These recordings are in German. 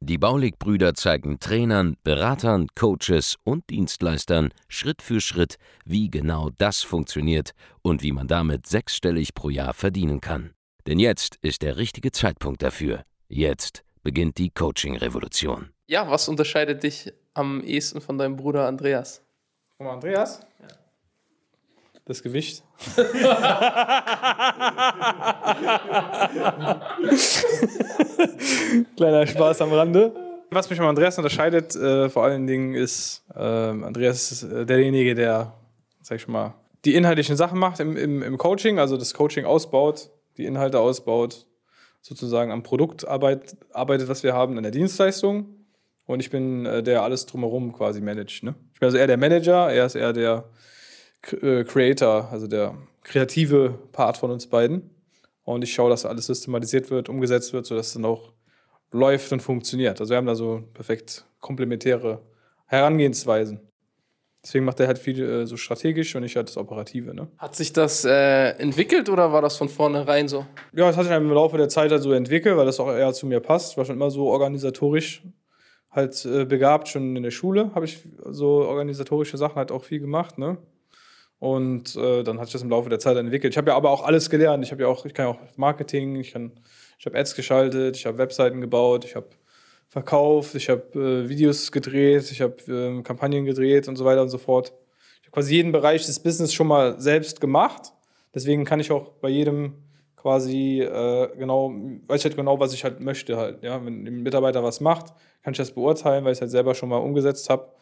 Die Baulig-Brüder zeigen Trainern, Beratern, Coaches und Dienstleistern Schritt für Schritt, wie genau das funktioniert und wie man damit sechsstellig pro Jahr verdienen kann. Denn jetzt ist der richtige Zeitpunkt dafür. Jetzt beginnt die Coaching-Revolution. Ja, was unterscheidet dich am ehesten von deinem Bruder Andreas? Von Andreas? Ja. Das Gewicht. Kleiner Spaß am Rande. Was mich von Andreas unterscheidet, äh, vor allen Dingen, ist, äh, Andreas ist äh, derjenige, der, sag ich mal, die inhaltlichen Sachen macht im, im, im Coaching, also das Coaching ausbaut, die Inhalte ausbaut, sozusagen am Produkt arbeit, arbeitet, was wir haben, an der Dienstleistung. Und ich bin äh, der alles drumherum quasi managt. Ne? Ich bin also eher der Manager, er ist eher der Creator, also der kreative Part von uns beiden. Und ich schaue, dass alles systematisiert wird, umgesetzt wird, sodass es dann auch läuft und funktioniert. Also wir haben da so perfekt komplementäre Herangehensweisen. Deswegen macht er halt viel äh, so strategisch und ich halt das Operative. Ne? Hat sich das äh, entwickelt oder war das von vornherein so? Ja, es hat sich im Laufe der Zeit halt so entwickelt, weil das auch eher zu mir passt. War schon immer so organisatorisch halt äh, begabt. Schon in der Schule habe ich so organisatorische Sachen halt auch viel gemacht. Ne? Und äh, dann hat sich das im Laufe der Zeit entwickelt. Ich habe ja aber auch alles gelernt. Ich habe ja auch, ich kann ja auch Marketing, ich ich habe Ads geschaltet, ich habe Webseiten gebaut, ich habe verkauft, ich habe äh, Videos gedreht, ich habe äh, Kampagnen gedreht und so weiter und so fort. Ich habe quasi jeden Bereich des Business schon mal selbst gemacht. Deswegen kann ich auch bei jedem quasi äh, genau, weiß ich halt genau, was ich halt möchte halt. Ja? Wenn ein Mitarbeiter was macht, kann ich das beurteilen, weil ich es halt selber schon mal umgesetzt habe.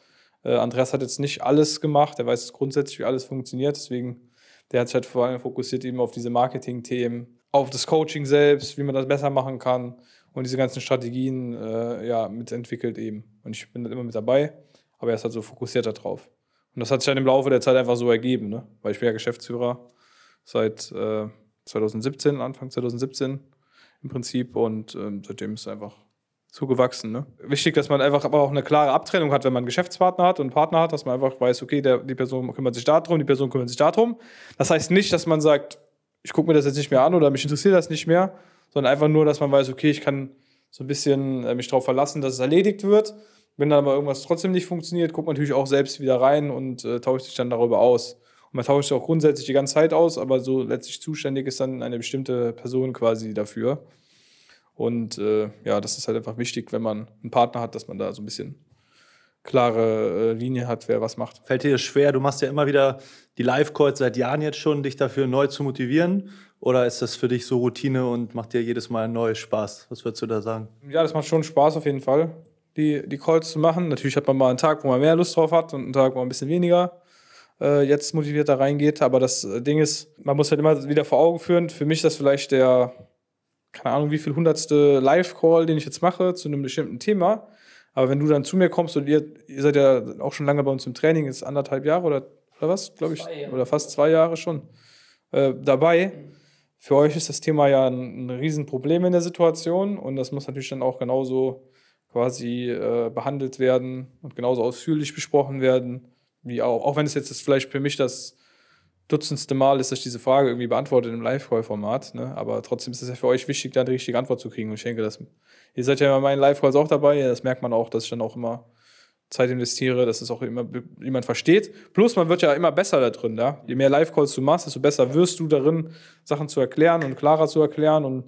Äh, Andreas hat jetzt nicht alles gemacht, er weiß grundsätzlich, wie alles funktioniert, deswegen, der hat sich halt vor allem fokussiert eben auf diese Marketing-Themen, auf das Coaching selbst, wie man das besser machen kann und diese ganzen Strategien äh, ja, mitentwickelt eben. Und ich bin dann immer mit dabei, aber er ist halt so fokussiert darauf. Und das hat sich dann im Laufe der Zeit einfach so ergeben, ne? weil ich bin ja Geschäftsführer seit äh, 2017, Anfang 2017 im Prinzip und äh, seitdem ist es einfach zugewachsen. Ne? Wichtig, dass man einfach aber auch eine klare Abtrennung hat, wenn man einen Geschäftspartner hat und einen Partner hat, dass man einfach weiß, okay, der, die Person kümmert sich darum, die Person kümmert sich darum. Das heißt nicht, dass man sagt, ich gucke mir das jetzt nicht mehr an oder mich interessiert das nicht mehr, sondern einfach nur, dass man weiß, okay, ich kann so ein bisschen äh, mich darauf verlassen, dass es erledigt wird. Wenn dann aber irgendwas trotzdem nicht funktioniert, guckt man natürlich auch selbst wieder rein und äh, tauscht sich dann darüber aus. Und man tauscht sich auch grundsätzlich die ganze Zeit aus, aber so letztlich zuständig ist dann eine bestimmte Person quasi dafür. Und äh, ja, das ist halt einfach wichtig, wenn man einen Partner hat, dass man da so ein bisschen klare äh, Linie hat, wer was macht. Fällt dir das schwer? Du machst ja immer wieder die Live-Calls seit Jahren jetzt schon, dich dafür neu zu motivieren? Oder ist das für dich so Routine und macht dir jedes Mal neu Spaß? Was würdest du da sagen? Ja, das macht schon Spaß auf jeden Fall, die, die Calls zu machen. Natürlich hat man mal einen Tag, wo man mehr Lust drauf hat und einen Tag, wo man ein bisschen weniger äh, jetzt motiviert da reingeht. Aber das äh, Ding ist, man muss halt immer wieder vor Augen führen. Für mich ist das vielleicht der keine Ahnung, wie viel hundertste Live-Call, den ich jetzt mache zu einem bestimmten Thema. Aber wenn du dann zu mir kommst und ihr, ihr seid ja auch schon lange bei uns im Training, ist anderthalb Jahre oder, oder was, glaube ich, oder fast zwei Jahre schon äh, dabei. Für euch ist das Thema ja ein, ein Riesenproblem in der Situation und das muss natürlich dann auch genauso quasi äh, behandelt werden und genauso ausführlich besprochen werden, wie auch, auch wenn es jetzt vielleicht für mich das dutzendste Mal ist, ich diese Frage irgendwie beantwortet im Live-Call-Format. Ne? Aber trotzdem ist es ja für euch wichtig, da die richtige Antwort zu kriegen. Und ich denke, dass, ihr seid ja bei meinen Live-Calls auch dabei. Das merkt man auch, dass ich dann auch immer Zeit investiere, dass es auch immer jemand versteht. Plus, man wird ja immer besser da drin. Ja? Je mehr Live-Calls du machst, desto besser wirst du darin, Sachen zu erklären und klarer zu erklären und,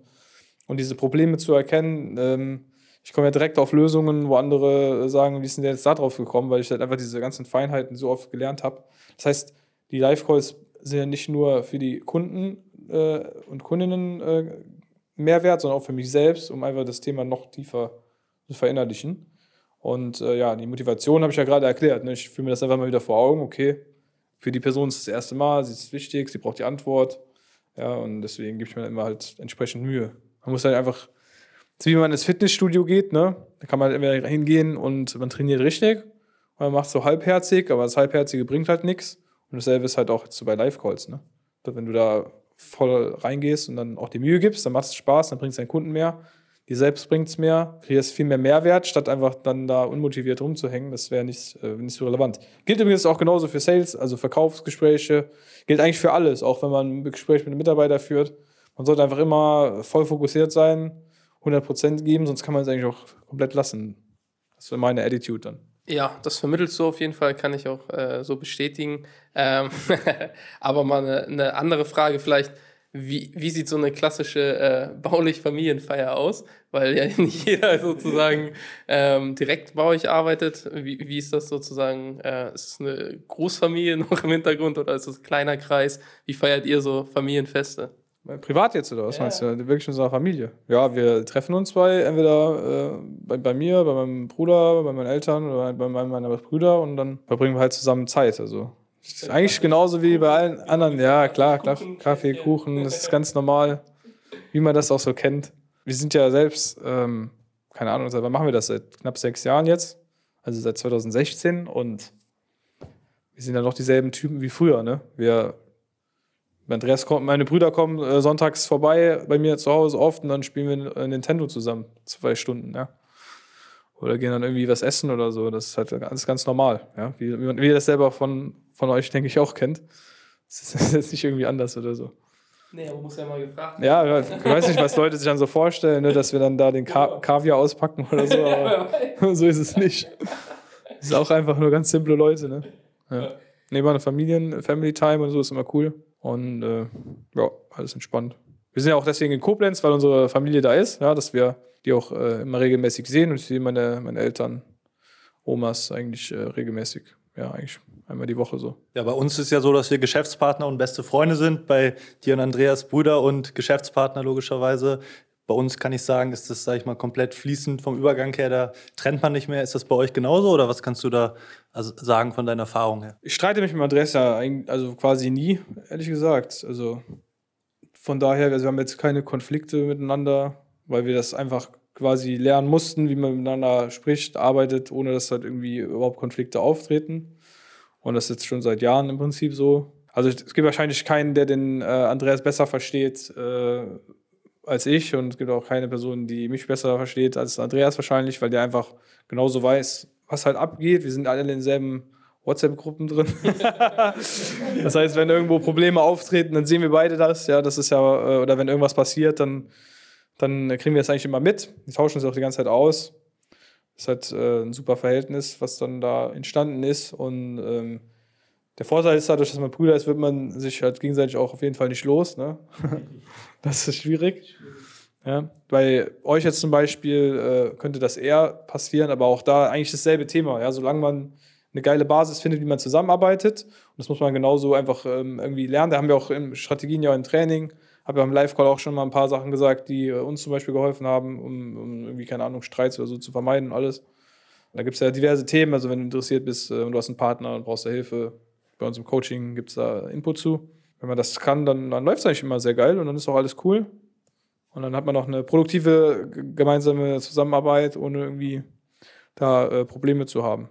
und diese Probleme zu erkennen. Ähm, ich komme ja direkt auf Lösungen, wo andere sagen, wie sind denn jetzt da drauf gekommen, weil ich halt einfach diese ganzen Feinheiten so oft gelernt habe. Das heißt, die Live-Calls sind ja nicht nur für die Kunden äh, und Kundinnen äh, Mehrwert, sondern auch für mich selbst, um einfach das Thema noch tiefer zu verinnerlichen. Und äh, ja, die Motivation habe ich ja gerade erklärt. Ne? Ich fühle mir das einfach mal wieder vor Augen. Okay, für die Person ist es das erste Mal, sie ist wichtig, sie braucht die Antwort. Ja, und deswegen gebe ich mir immer halt entsprechend Mühe. Man muss halt einfach, wie man ins Fitnessstudio geht, ne? Da kann man halt immer hingehen und man trainiert richtig. Man macht so halbherzig, aber das Halbherzige bringt halt nichts. Und dasselbe ist halt auch jetzt so bei Live-Calls, ne? Wenn du da voll reingehst und dann auch die Mühe gibst, dann macht es Spaß, dann bringt es deinen Kunden mehr. Die selbst bringt es mehr, hier ist viel mehr Mehrwert, statt einfach dann da unmotiviert rumzuhängen. Das wäre nicht, äh, nicht so relevant. Gilt übrigens auch genauso für Sales, also Verkaufsgespräche. Gilt eigentlich für alles, auch wenn man ein Gespräch mit einem Mitarbeiter führt. Man sollte einfach immer voll fokussiert sein, 100% geben, sonst kann man es eigentlich auch komplett lassen. Das wäre meine Attitude dann. Ja, das vermittelst du auf jeden Fall, kann ich auch äh, so bestätigen. Ähm aber mal eine, eine, andere Frage vielleicht. Wie, wie sieht so eine klassische äh, baulich-Familienfeier aus? Weil ja nicht jeder sozusagen ähm, direkt baulich arbeitet. Wie, wie ist das sozusagen? Äh, ist es eine Großfamilie noch im Hintergrund oder ist es ein kleiner Kreis? Wie feiert ihr so Familienfeste? Privat jetzt oder was ja. meinst du? Wirklich mit unserer Familie. Ja, wir treffen uns bei entweder äh, bei, bei, mir, bei meinem Bruder, bei meinen Eltern oder bei meinen, meiner Brüder und dann verbringen wir halt zusammen Zeit. Also eigentlich genauso wie bei allen anderen. Ja, klar, klar Kaffee, Kuchen, das ist ganz normal, wie man das auch so kennt. Wir sind ja selbst, ähm, keine Ahnung, seit wann machen wir das? Seit knapp sechs Jahren jetzt. Also seit 2016 und wir sind ja noch dieselben Typen wie früher, ne? Wir Andreas kommt, meine Brüder kommen äh, sonntags vorbei bei mir zu Hause oft und dann spielen wir äh, Nintendo zusammen. Zwei Stunden, ja. Oder gehen dann irgendwie was essen oder so. Das ist halt ganz, ganz normal, ja. Wie, wie, wie ihr das selber von, von euch, denke ich, auch kennt. Das ist jetzt nicht irgendwie anders oder so. Nee, aber muss ja mal gefragt werden. Ja, ich weiß nicht, was Leute sich dann so vorstellen, ne, dass wir dann da den Ka Kaviar auspacken oder so, aber so ist es nicht. Das ist auch einfach nur ganz simple Leute, ne? Ja. Nee, mal eine Familien, Family Time und so ist immer cool. Und äh, ja, alles entspannt. Wir sind ja auch deswegen in Koblenz, weil unsere Familie da ist, ja, dass wir die auch äh, immer regelmäßig sehen und ich sehe meine, meine Eltern, Omas eigentlich äh, regelmäßig. Ja, eigentlich einmal die Woche so. Ja, bei uns ist ja so, dass wir Geschäftspartner und beste Freunde sind. Bei dir und Andreas Brüder und Geschäftspartner logischerweise. Bei uns kann ich sagen, ist das, sage ich mal, komplett fließend vom Übergang her. Da trennt man nicht mehr. Ist das bei euch genauso oder was kannst du da also sagen von deiner Erfahrung her? Ich streite mich mit Andrea also quasi nie, ehrlich gesagt. Also von daher, also wir haben jetzt keine Konflikte miteinander, weil wir das einfach quasi lernen mussten, wie man miteinander spricht, arbeitet, ohne dass halt irgendwie überhaupt Konflikte auftreten. Und das ist jetzt schon seit Jahren im Prinzip so. Also es gibt wahrscheinlich keinen, der den äh, Andreas besser versteht, äh, als ich und es gibt auch keine Person, die mich besser versteht als Andreas wahrscheinlich, weil der einfach genauso weiß, was halt abgeht. Wir sind alle in denselben WhatsApp-Gruppen drin. das heißt, wenn irgendwo Probleme auftreten, dann sehen wir beide das. Ja, das ist ja, äh, oder wenn irgendwas passiert, dann, dann kriegen wir das eigentlich immer mit. Wir tauschen uns auch die ganze Zeit aus. Das ist halt äh, ein super Verhältnis, was dann da entstanden ist. Und ähm, der Vorteil ist dadurch, dass man Brüder ist, wird man sich halt gegenseitig auch auf jeden Fall nicht los. Ne? das ist schwierig. Ja, bei euch jetzt zum Beispiel äh, könnte das eher passieren, aber auch da eigentlich dasselbe Thema. Ja, solange man eine geile Basis findet, wie man zusammenarbeitet, und das muss man genauso einfach ähm, irgendwie lernen. Da haben wir auch in Strategien ja im Training, habe ja im Live-Call auch schon mal ein paar Sachen gesagt, die äh, uns zum Beispiel geholfen haben, um, um, irgendwie, keine Ahnung, Streits oder so zu vermeiden und alles. Da gibt es ja diverse Themen, also wenn du interessiert bist äh, und du hast einen Partner und brauchst da Hilfe, bei uns im Coaching gibt es da Input zu. Wenn man das kann, dann, dann läuft es eigentlich immer sehr geil und dann ist auch alles cool. Und dann hat man auch eine produktive gemeinsame Zusammenarbeit, ohne irgendwie da äh, Probleme zu haben.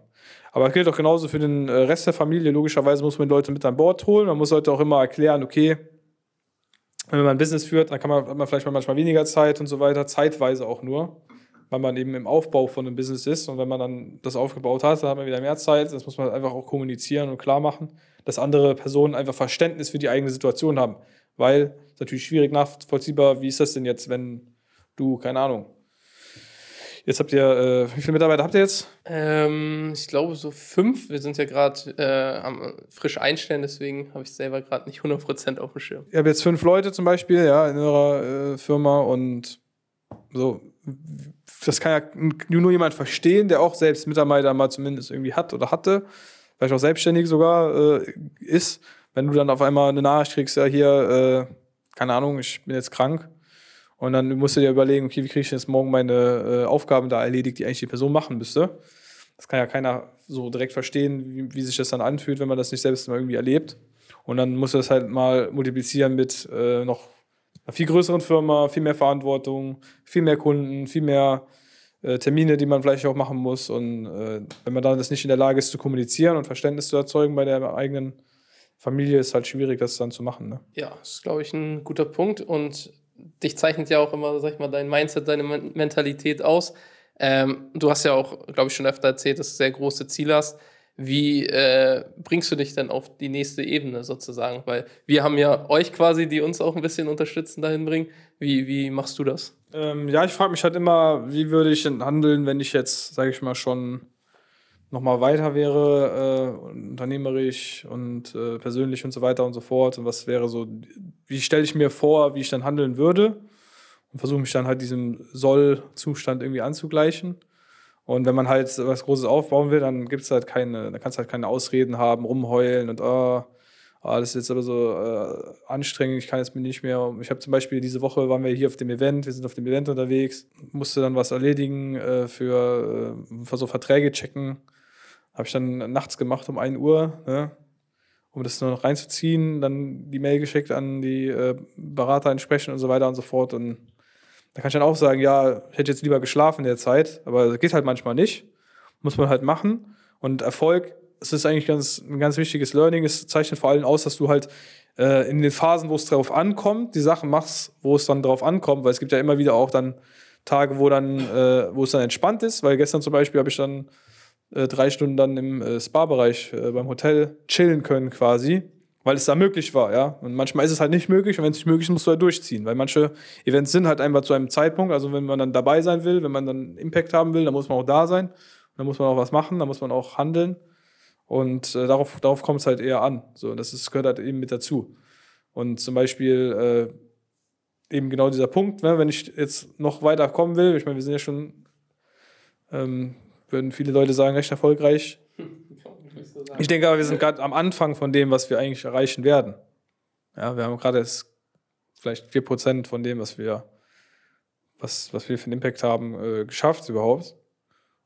Aber das gilt auch genauso für den äh, Rest der Familie. Logischerweise muss man Leute mit an Bord holen. Man muss Leute auch immer erklären, okay, wenn man ein Business führt, dann kann man, hat man vielleicht manchmal weniger Zeit und so weiter, zeitweise auch nur weil man eben im Aufbau von einem Business ist. Und wenn man dann das aufgebaut hat, dann hat man wieder mehr Zeit. Das muss man einfach auch kommunizieren und klar machen, dass andere Personen einfach Verständnis für die eigene Situation haben. Weil es natürlich schwierig nachvollziehbar, wie ist das denn jetzt, wenn du, keine Ahnung, Jetzt habt ihr, äh, wie viele Mitarbeiter habt ihr jetzt? Ähm, ich glaube so fünf. Wir sind ja gerade äh, am frisch einstellen, deswegen habe ich selber gerade nicht 100% auf dem Schirm. Ihr habt jetzt fünf Leute zum Beispiel, ja, in eurer äh, Firma und so das kann ja nur jemand verstehen, der auch selbst Mitarbeiter mal zumindest irgendwie hat oder hatte, vielleicht auch selbstständig sogar äh, ist. Wenn du dann auf einmal eine Nachricht kriegst, ja hier, äh, keine Ahnung, ich bin jetzt krank. Und dann musst du dir überlegen, okay, wie kriege ich jetzt morgen meine äh, Aufgaben da erledigt, die eigentlich die Person machen müsste. Das kann ja keiner so direkt verstehen, wie, wie, sich das dann anfühlt, wenn man das nicht selbst mal irgendwie erlebt. Und dann musst du das halt mal multiplizieren mit äh, noch einer viel größeren Firma, viel mehr Verantwortung, viel mehr Kunden, viel mehr äh, Termine, die man vielleicht auch machen muss. Und äh, wenn man dann das nicht in der Lage ist zu kommunizieren und Verständnis zu erzeugen bei der eigenen Familie ist halt schwierig, das dann zu machen. Ne? Ja, das ist, glaube ich, ein guter Punkt. Und dich zeichnet ja auch immer, sag ich mal, dein Mindset, deine Mentalität aus. Ähm, du hast ja auch, glaube ich, schon öfter erzählt, dass du sehr große Ziele hast. Wie äh, bringst du dich denn auf die nächste Ebene sozusagen? Weil wir haben ja euch quasi, die uns auch ein bisschen unterstützen, dahin bringen. Wie, wie machst du das? Ähm, ja, ich frage mich halt immer, wie würde ich denn handeln, wenn ich jetzt, sage ich mal, schon nochmal weiter wäre, äh, unternehmerisch und äh, persönlich und so weiter und so fort. Und was wäre so, wie stelle ich mir vor, wie ich dann handeln würde? Und versuche mich dann halt diesem Soll-Zustand irgendwie anzugleichen. Und wenn man halt was Großes aufbauen will, dann gibt's halt keine, dann kannst du halt keine Ausreden haben, rumheulen und oh, ah, das ist jetzt aber so äh, anstrengend, ich kann jetzt mir nicht mehr. Ich habe zum Beispiel diese Woche waren wir hier auf dem Event, wir sind auf dem Event unterwegs, musste dann was erledigen äh, für, äh, für so Verträge checken. Habe ich dann nachts gemacht um 1 Uhr, ne? um das nur noch reinzuziehen, dann die Mail geschickt an die äh, Berater entsprechend und so weiter und so fort. Und da kann ich dann auch sagen, ja, ich hätte jetzt lieber geschlafen in der Zeit, aber das geht halt manchmal nicht. Muss man halt machen. Und Erfolg, es ist eigentlich ganz, ein ganz wichtiges Learning. Es zeichnet vor allem aus, dass du halt äh, in den Phasen, wo es drauf ankommt, die Sachen machst, wo es dann drauf ankommt, weil es gibt ja immer wieder auch dann Tage, wo dann, äh, wo es dann entspannt ist, weil gestern zum Beispiel habe ich dann äh, drei Stunden dann im äh, Spa-Bereich äh, beim Hotel chillen können quasi, weil es da möglich war, ja. Und manchmal ist es halt nicht möglich und wenn es nicht möglich ist, musst du halt durchziehen, weil manche Events sind halt einfach zu einem Zeitpunkt, also wenn man dann dabei sein will, wenn man dann Impact haben will, dann muss man auch da sein, dann muss man auch was machen, dann muss man auch handeln und äh, darauf, darauf kommt es halt eher an. So, das ist, gehört halt eben mit dazu. Und zum Beispiel äh, eben genau dieser Punkt, ne, wenn ich jetzt noch weiter kommen will, ich meine, wir sind ja schon ähm, würden viele Leute sagen, recht erfolgreich. Ich denke aber, wir sind gerade am Anfang von dem, was wir eigentlich erreichen werden. Ja, wir haben gerade vielleicht 4% von dem, was wir, was, was wir für einen Impact haben, äh, geschafft überhaupt.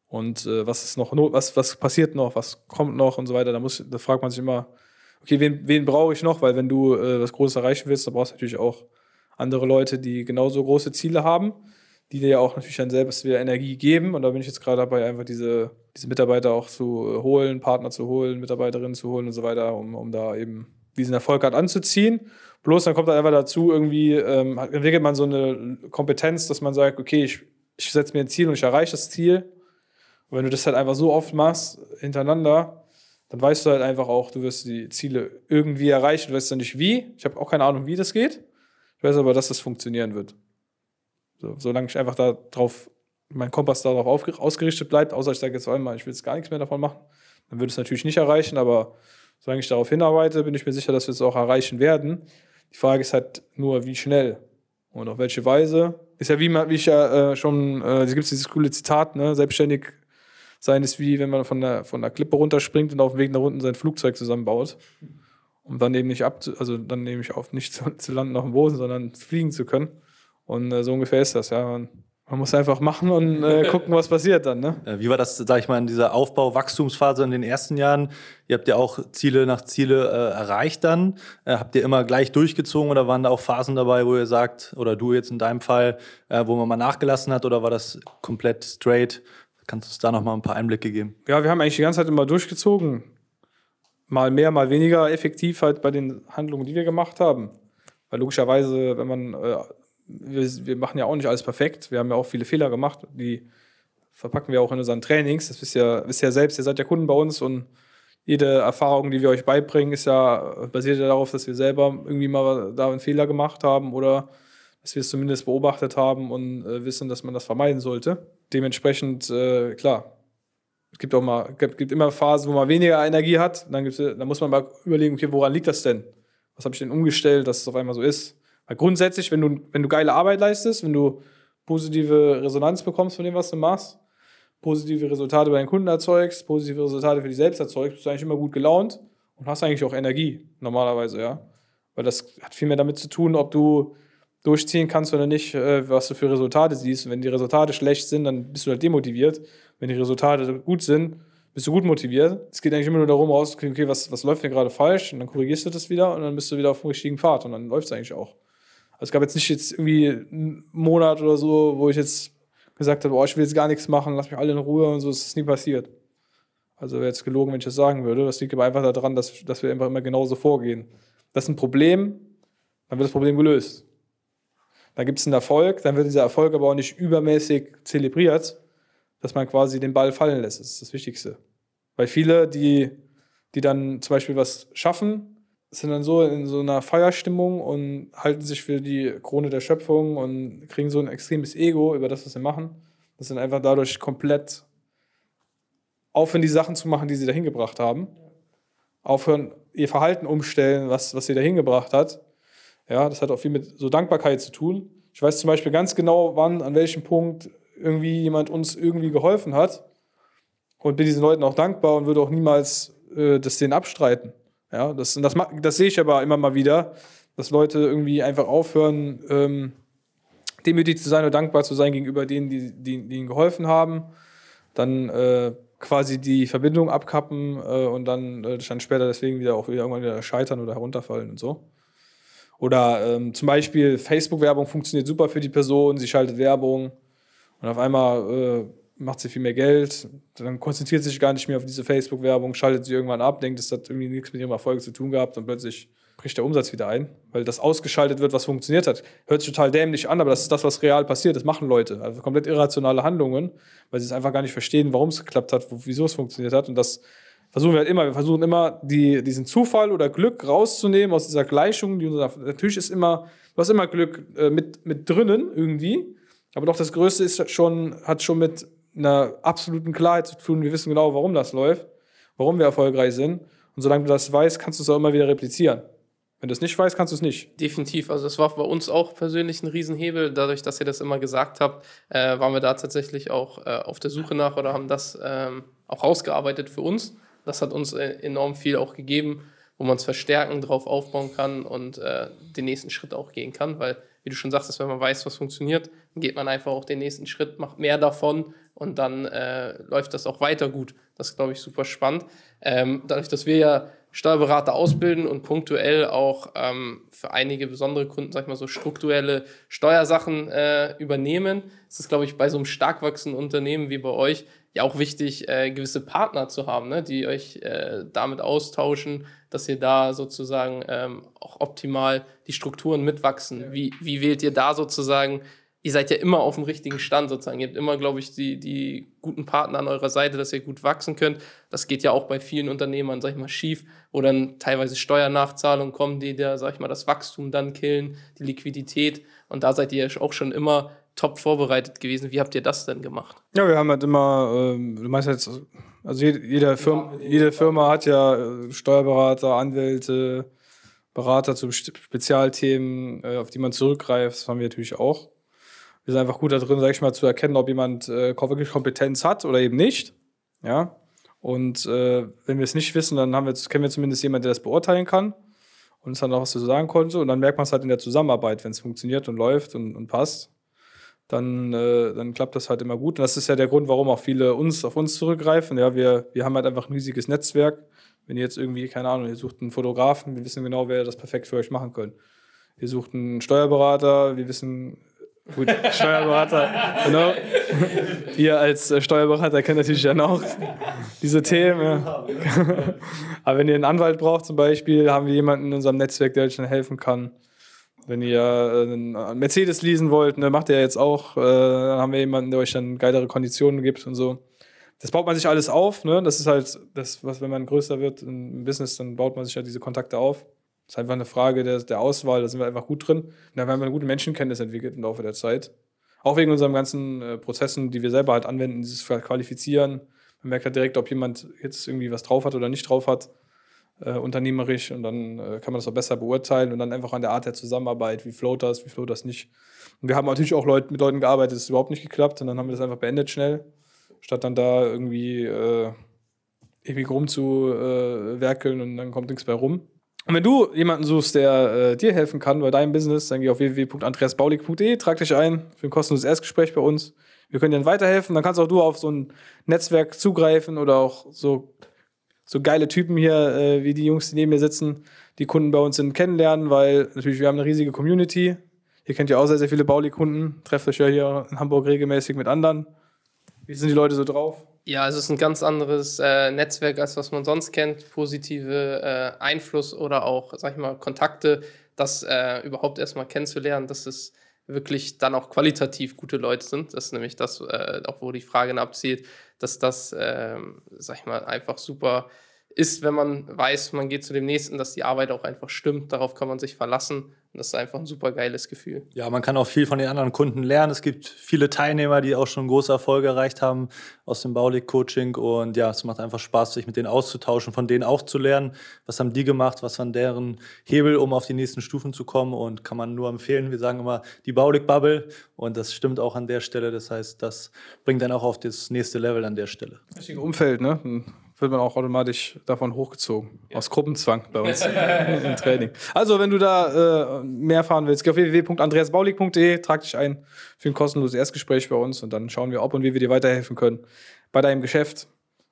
Und äh, was ist noch, was, was passiert noch, was kommt noch und so weiter. Da, muss, da fragt man sich immer, okay, wen, wen brauche ich noch? Weil wenn du äh, was Großes erreichen willst, dann brauchst du natürlich auch andere Leute, die genauso große Ziele haben die dir ja auch natürlich dann selbst wieder Energie geben. Und da bin ich jetzt gerade dabei, einfach diese, diese Mitarbeiter auch zu holen, Partner zu holen, Mitarbeiterinnen zu holen und so weiter, um, um da eben diesen Erfolg halt anzuziehen. Bloß dann kommt dann einfach dazu, irgendwie ähm, entwickelt man so eine Kompetenz, dass man sagt, okay, ich, ich setze mir ein Ziel und ich erreiche das Ziel. Und wenn du das halt einfach so oft machst, hintereinander, dann weißt du halt einfach auch, du wirst die Ziele irgendwie erreichen. Du weißt ja nicht wie. Ich habe auch keine Ahnung, wie das geht. Ich weiß aber, dass das funktionieren wird. So, solange ich einfach darauf, mein Kompass darauf ausgerichtet bleibt, außer ich sage jetzt einmal, ich will jetzt gar nichts mehr davon machen, dann würde es natürlich nicht erreichen, aber solange ich darauf hinarbeite, bin ich mir sicher, dass wir es auch erreichen werden. Die Frage ist halt nur, wie schnell und auf welche Weise. Ist ja wie, wie ich ja äh, schon, äh, gibt es dieses coole Zitat, ne? selbstständig sein ist wie, wenn man von der, von der Klippe runterspringt und auf dem Weg nach unten sein Flugzeug zusammenbaut. Um dann eben nicht ab, also dann nehme ich auf, nicht zu, zu landen auf dem Boden, sondern fliegen zu können. Und äh, so ungefähr ist das, ja. Man, man muss einfach machen und äh, gucken, was passiert dann. Ne? Wie war das, sag ich mal, in dieser Aufbau-Wachstumsphase in den ersten Jahren? Ihr habt ja auch Ziele nach Ziele äh, erreicht dann. Äh, habt ihr immer gleich durchgezogen oder waren da auch Phasen dabei, wo ihr sagt, oder du jetzt in deinem Fall, äh, wo man mal nachgelassen hat oder war das komplett straight? Kannst du uns da noch mal ein paar Einblicke geben? Ja, wir haben eigentlich die ganze Zeit immer durchgezogen. Mal mehr, mal weniger effektiv halt bei den Handlungen, die wir gemacht haben. Weil logischerweise, wenn man äh, wir, wir, machen ja auch nicht alles perfekt. Wir haben ja auch viele Fehler gemacht. Die verpacken wir auch in unseren Trainings. Das wisst ihr, wisst ihr selbst, ihr seid ja Kunden bei uns und jede Erfahrung, die wir euch beibringen, ist ja basiert ja darauf, dass wir selber irgendwie mal da einen Fehler gemacht haben oder dass wir es zumindest beobachtet haben und äh, wissen, dass man das vermeiden sollte. Dementsprechend, äh, klar, es gibt auch mal, gibt, gibt immer Phasen, wo man weniger Energie hat. Dann, dann muss man mal überlegen, okay, woran liegt das denn? Was habe ich denn umgestellt, dass es auf einmal so ist? Grundsätzlich, wenn du, wenn du geile Arbeit leistest, wenn du positive Resonanz bekommst von dem, was du machst, positive Resultate bei deinen Kunden erzeugst, positive Resultate für dich selbst erzeugst, bist du eigentlich immer gut gelaunt und hast eigentlich auch Energie, normalerweise, ja. Weil das hat viel mehr damit zu tun, ob du durchziehen kannst oder nicht, äh, was du für Resultate siehst. Wenn die Resultate schlecht sind, dann bist du halt demotiviert. Wenn die Resultate gut sind, bist du gut motiviert. Es geht eigentlich immer nur darum, rauszukriegen, okay, was, was läuft mir gerade falsch? Und dann korrigierst du das wieder und dann bist du wieder auf dem richtigen Pfad und dann läuft es eigentlich auch. Also es gab jetzt nicht jetzt irgendwie einen Monat oder so, wo ich jetzt gesagt habe, oh, ich will jetzt gar nichts machen, lass mich alle in Ruhe und so, das ist nie passiert. Also wäre jetzt gelogen, wenn ich das sagen würde. Das liegt aber einfach daran, dass, dass wir einfach immer genauso vorgehen. Das ist ein Problem, dann wird das Problem gelöst. Dann gibt es einen Erfolg, dann wird dieser Erfolg aber auch nicht übermäßig zelebriert, dass man quasi den Ball fallen lässt. Das ist das Wichtigste. Weil viele, die, die dann zum Beispiel was schaffen, sind dann so in so einer Feierstimmung und halten sich für die Krone der Schöpfung und kriegen so ein extremes Ego über das, was sie machen. Das sind einfach dadurch komplett aufhören, die Sachen zu machen, die sie dahin gebracht haben. Aufhören, ihr Verhalten umstellen, was, was sie dahin gebracht hat. Ja, das hat auch viel mit so Dankbarkeit zu tun. Ich weiß zum Beispiel ganz genau, wann, an welchem Punkt irgendwie jemand uns irgendwie geholfen hat und bin diesen Leuten auch dankbar und würde auch niemals äh, das denen abstreiten. Ja, das, das, das sehe ich aber immer mal wieder, dass Leute irgendwie einfach aufhören, ähm, demütig zu sein oder dankbar zu sein gegenüber denen, die, die, die ihnen geholfen haben. Dann äh, quasi die Verbindung abkappen äh, und dann, äh, dann später deswegen wieder auch wieder irgendwann wieder scheitern oder herunterfallen und so. Oder ähm, zum Beispiel Facebook-Werbung funktioniert super für die Person, sie schaltet Werbung und auf einmal äh, macht sie viel mehr Geld, dann konzentriert sie sich gar nicht mehr auf diese Facebook-Werbung, schaltet sie irgendwann ab, denkt, das hat irgendwie nichts mit ihrem Erfolg zu tun gehabt und plötzlich bricht der Umsatz wieder ein, weil das ausgeschaltet wird, was funktioniert hat. Hört sich total dämlich an, aber das ist das, was real passiert. Das machen Leute. Also komplett irrationale Handlungen, weil sie es einfach gar nicht verstehen, warum es geklappt hat, wieso es funktioniert hat. Und das versuchen wir halt immer. Wir versuchen immer, die, diesen Zufall oder Glück rauszunehmen aus dieser Gleichung. Die unser, natürlich ist immer, du hast immer Glück äh, mit, mit drinnen irgendwie. Aber doch das Größte ist schon, hat schon mit einer absoluten Klarheit zu tun. Wir wissen genau, warum das läuft, warum wir erfolgreich sind. Und solange du das weißt, kannst du es auch immer wieder replizieren. Wenn du es nicht weißt, kannst du es nicht. Definitiv. Also das war bei uns auch persönlich ein Riesenhebel. Dadurch, dass ihr das immer gesagt habt, äh, waren wir da tatsächlich auch äh, auf der Suche nach oder haben das ähm, auch rausgearbeitet für uns. Das hat uns äh, enorm viel auch gegeben, wo man es verstärken, drauf aufbauen kann und äh, den nächsten Schritt auch gehen kann. Weil, wie du schon sagst, wenn man weiß, was funktioniert, geht man einfach auch den nächsten Schritt, macht mehr davon und dann äh, läuft das auch weiter gut. Das ist, glaube ich, super spannend. Ähm, dadurch, dass wir ja Steuerberater ausbilden und punktuell auch ähm, für einige besondere Kunden, sag ich mal so, strukturelle Steuersachen äh, übernehmen. Es ist, glaube ich, bei so einem stark wachsenden Unternehmen wie bei euch ja auch wichtig, äh, gewisse Partner zu haben, ne, die euch äh, damit austauschen, dass ihr da sozusagen ähm, auch optimal die Strukturen mitwachsen. Wie, wie wählt ihr da sozusagen ihr seid ja immer auf dem richtigen Stand sozusagen. Ihr habt immer, glaube ich, die, die guten Partner an eurer Seite, dass ihr gut wachsen könnt. Das geht ja auch bei vielen Unternehmern, sag ich mal, schief, wo dann teilweise Steuernachzahlungen kommen, die da, sag ich mal, das Wachstum dann killen, die Liquidität. Und da seid ihr ja auch schon immer top vorbereitet gewesen. Wie habt ihr das denn gemacht? Ja, wir haben halt immer, ähm, du meinst jetzt, also jede, jede, Firma, jede Firma hat ja äh, Steuerberater, Anwälte, Berater zu Spezialthemen, äh, auf die man zurückgreift. Das haben wir natürlich auch wir sind einfach gut da drin, sag ich mal, zu erkennen, ob jemand äh, wirklich Kompetenz hat oder eben nicht. Ja. Und äh, wenn wir es nicht wissen, dann haben wir, kennen wir zumindest jemanden, der das beurteilen kann und uns dann auch was zu sagen konnte. Und dann merkt man es halt in der Zusammenarbeit, wenn es funktioniert und läuft und, und passt, dann, äh, dann klappt das halt immer gut. Und das ist ja der Grund, warum auch viele uns auf uns zurückgreifen. Ja, wir, wir haben halt einfach ein riesiges Netzwerk. Wenn ihr jetzt irgendwie, keine Ahnung, ihr sucht einen Fotografen, wir wissen genau, wer das perfekt für euch machen können. Ihr sucht einen Steuerberater, wir wissen Gut, Steuerberater, genau. Ihr als äh, Steuerberater kennt natürlich dann auch diese Themen. Ja. Aber wenn ihr einen Anwalt braucht zum Beispiel, haben wir jemanden in unserem Netzwerk, der euch dann helfen kann. Wenn ihr äh, einen Mercedes leasen wollt, ne, macht ihr jetzt auch, äh, dann haben wir jemanden, der euch dann geilere Konditionen gibt und so. Das baut man sich alles auf. Ne? Das ist halt das, was, wenn man größer wird im Business, dann baut man sich ja diese Kontakte auf. Das ist einfach eine Frage der, der Auswahl, da sind wir einfach gut drin. Da haben wir eine gute Menschenkenntnis entwickelt im Laufe der Zeit. Auch wegen unseren ganzen äh, Prozessen, die wir selber halt anwenden, dieses Qualifizieren. Man merkt halt direkt, ob jemand jetzt irgendwie was drauf hat oder nicht drauf hat, äh, unternehmerisch. Und dann äh, kann man das auch besser beurteilen und dann einfach an der Art der Zusammenarbeit, wie float das, wie float das nicht. Und wir haben natürlich auch Leut, mit Leuten gearbeitet, das ist überhaupt nicht geklappt und dann haben wir das einfach beendet schnell, statt dann da irgendwie äh, ewig rumzuwerkeln äh, und dann kommt nichts mehr rum. Und wenn du jemanden suchst, der äh, dir helfen kann bei deinem Business, dann geh auf www.andreasbaulig.de, trag dich ein für ein kostenloses Erstgespräch bei uns. Wir können dir dann weiterhelfen. Dann kannst auch du auf so ein Netzwerk zugreifen oder auch so, so geile Typen hier, äh, wie die Jungs, die neben mir sitzen, die Kunden bei uns sind, kennenlernen, weil natürlich wir haben eine riesige Community. Ihr kennt ja auch sehr, sehr viele Baulig-Kunden, trefft euch ja hier in Hamburg regelmäßig mit anderen. Wie sind die Leute so drauf? Ja, es ist ein ganz anderes äh, Netzwerk, als was man sonst kennt. Positive äh, Einfluss oder auch, sag ich mal, Kontakte, das äh, überhaupt erstmal kennenzulernen, dass es wirklich dann auch qualitativ gute Leute sind. Das ist nämlich das, äh, auch wo die Frage abzielt, dass das, ähm, sag ich mal, einfach super ist, wenn man weiß, man geht zu dem nächsten, dass die Arbeit auch einfach stimmt. Darauf kann man sich verlassen. Und das ist einfach ein super geiles Gefühl. Ja, man kann auch viel von den anderen Kunden lernen. Es gibt viele Teilnehmer, die auch schon große Erfolge erreicht haben aus dem Baulig-Coaching. Und ja, es macht einfach Spaß, sich mit denen auszutauschen, von denen auch zu lernen. Was haben die gemacht? Was waren deren Hebel, um auf die nächsten Stufen zu kommen? Und kann man nur empfehlen. Wir sagen immer die Baulig-Bubble. Und das stimmt auch an der Stelle. Das heißt, das bringt dann auch auf das nächste Level an der Stelle. Richtige Umfeld, ne? Wird man auch automatisch davon hochgezogen. Ja. Aus Gruppenzwang bei uns im Training. Also, wenn du da äh, mehr erfahren willst, geh auf www.andreasbaulig.de, trag dich ein für ein kostenloses Erstgespräch bei uns und dann schauen wir, ob und wie wir dir weiterhelfen können bei deinem Geschäft.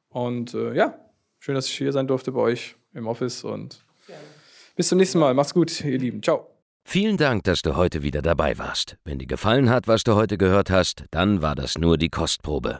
Und äh, ja, schön, dass ich hier sein durfte bei euch im Office und ja. bis zum nächsten Mal. Macht's gut, ihr Lieben. Ciao. Vielen Dank, dass du heute wieder dabei warst. Wenn dir gefallen hat, was du heute gehört hast, dann war das nur die Kostprobe.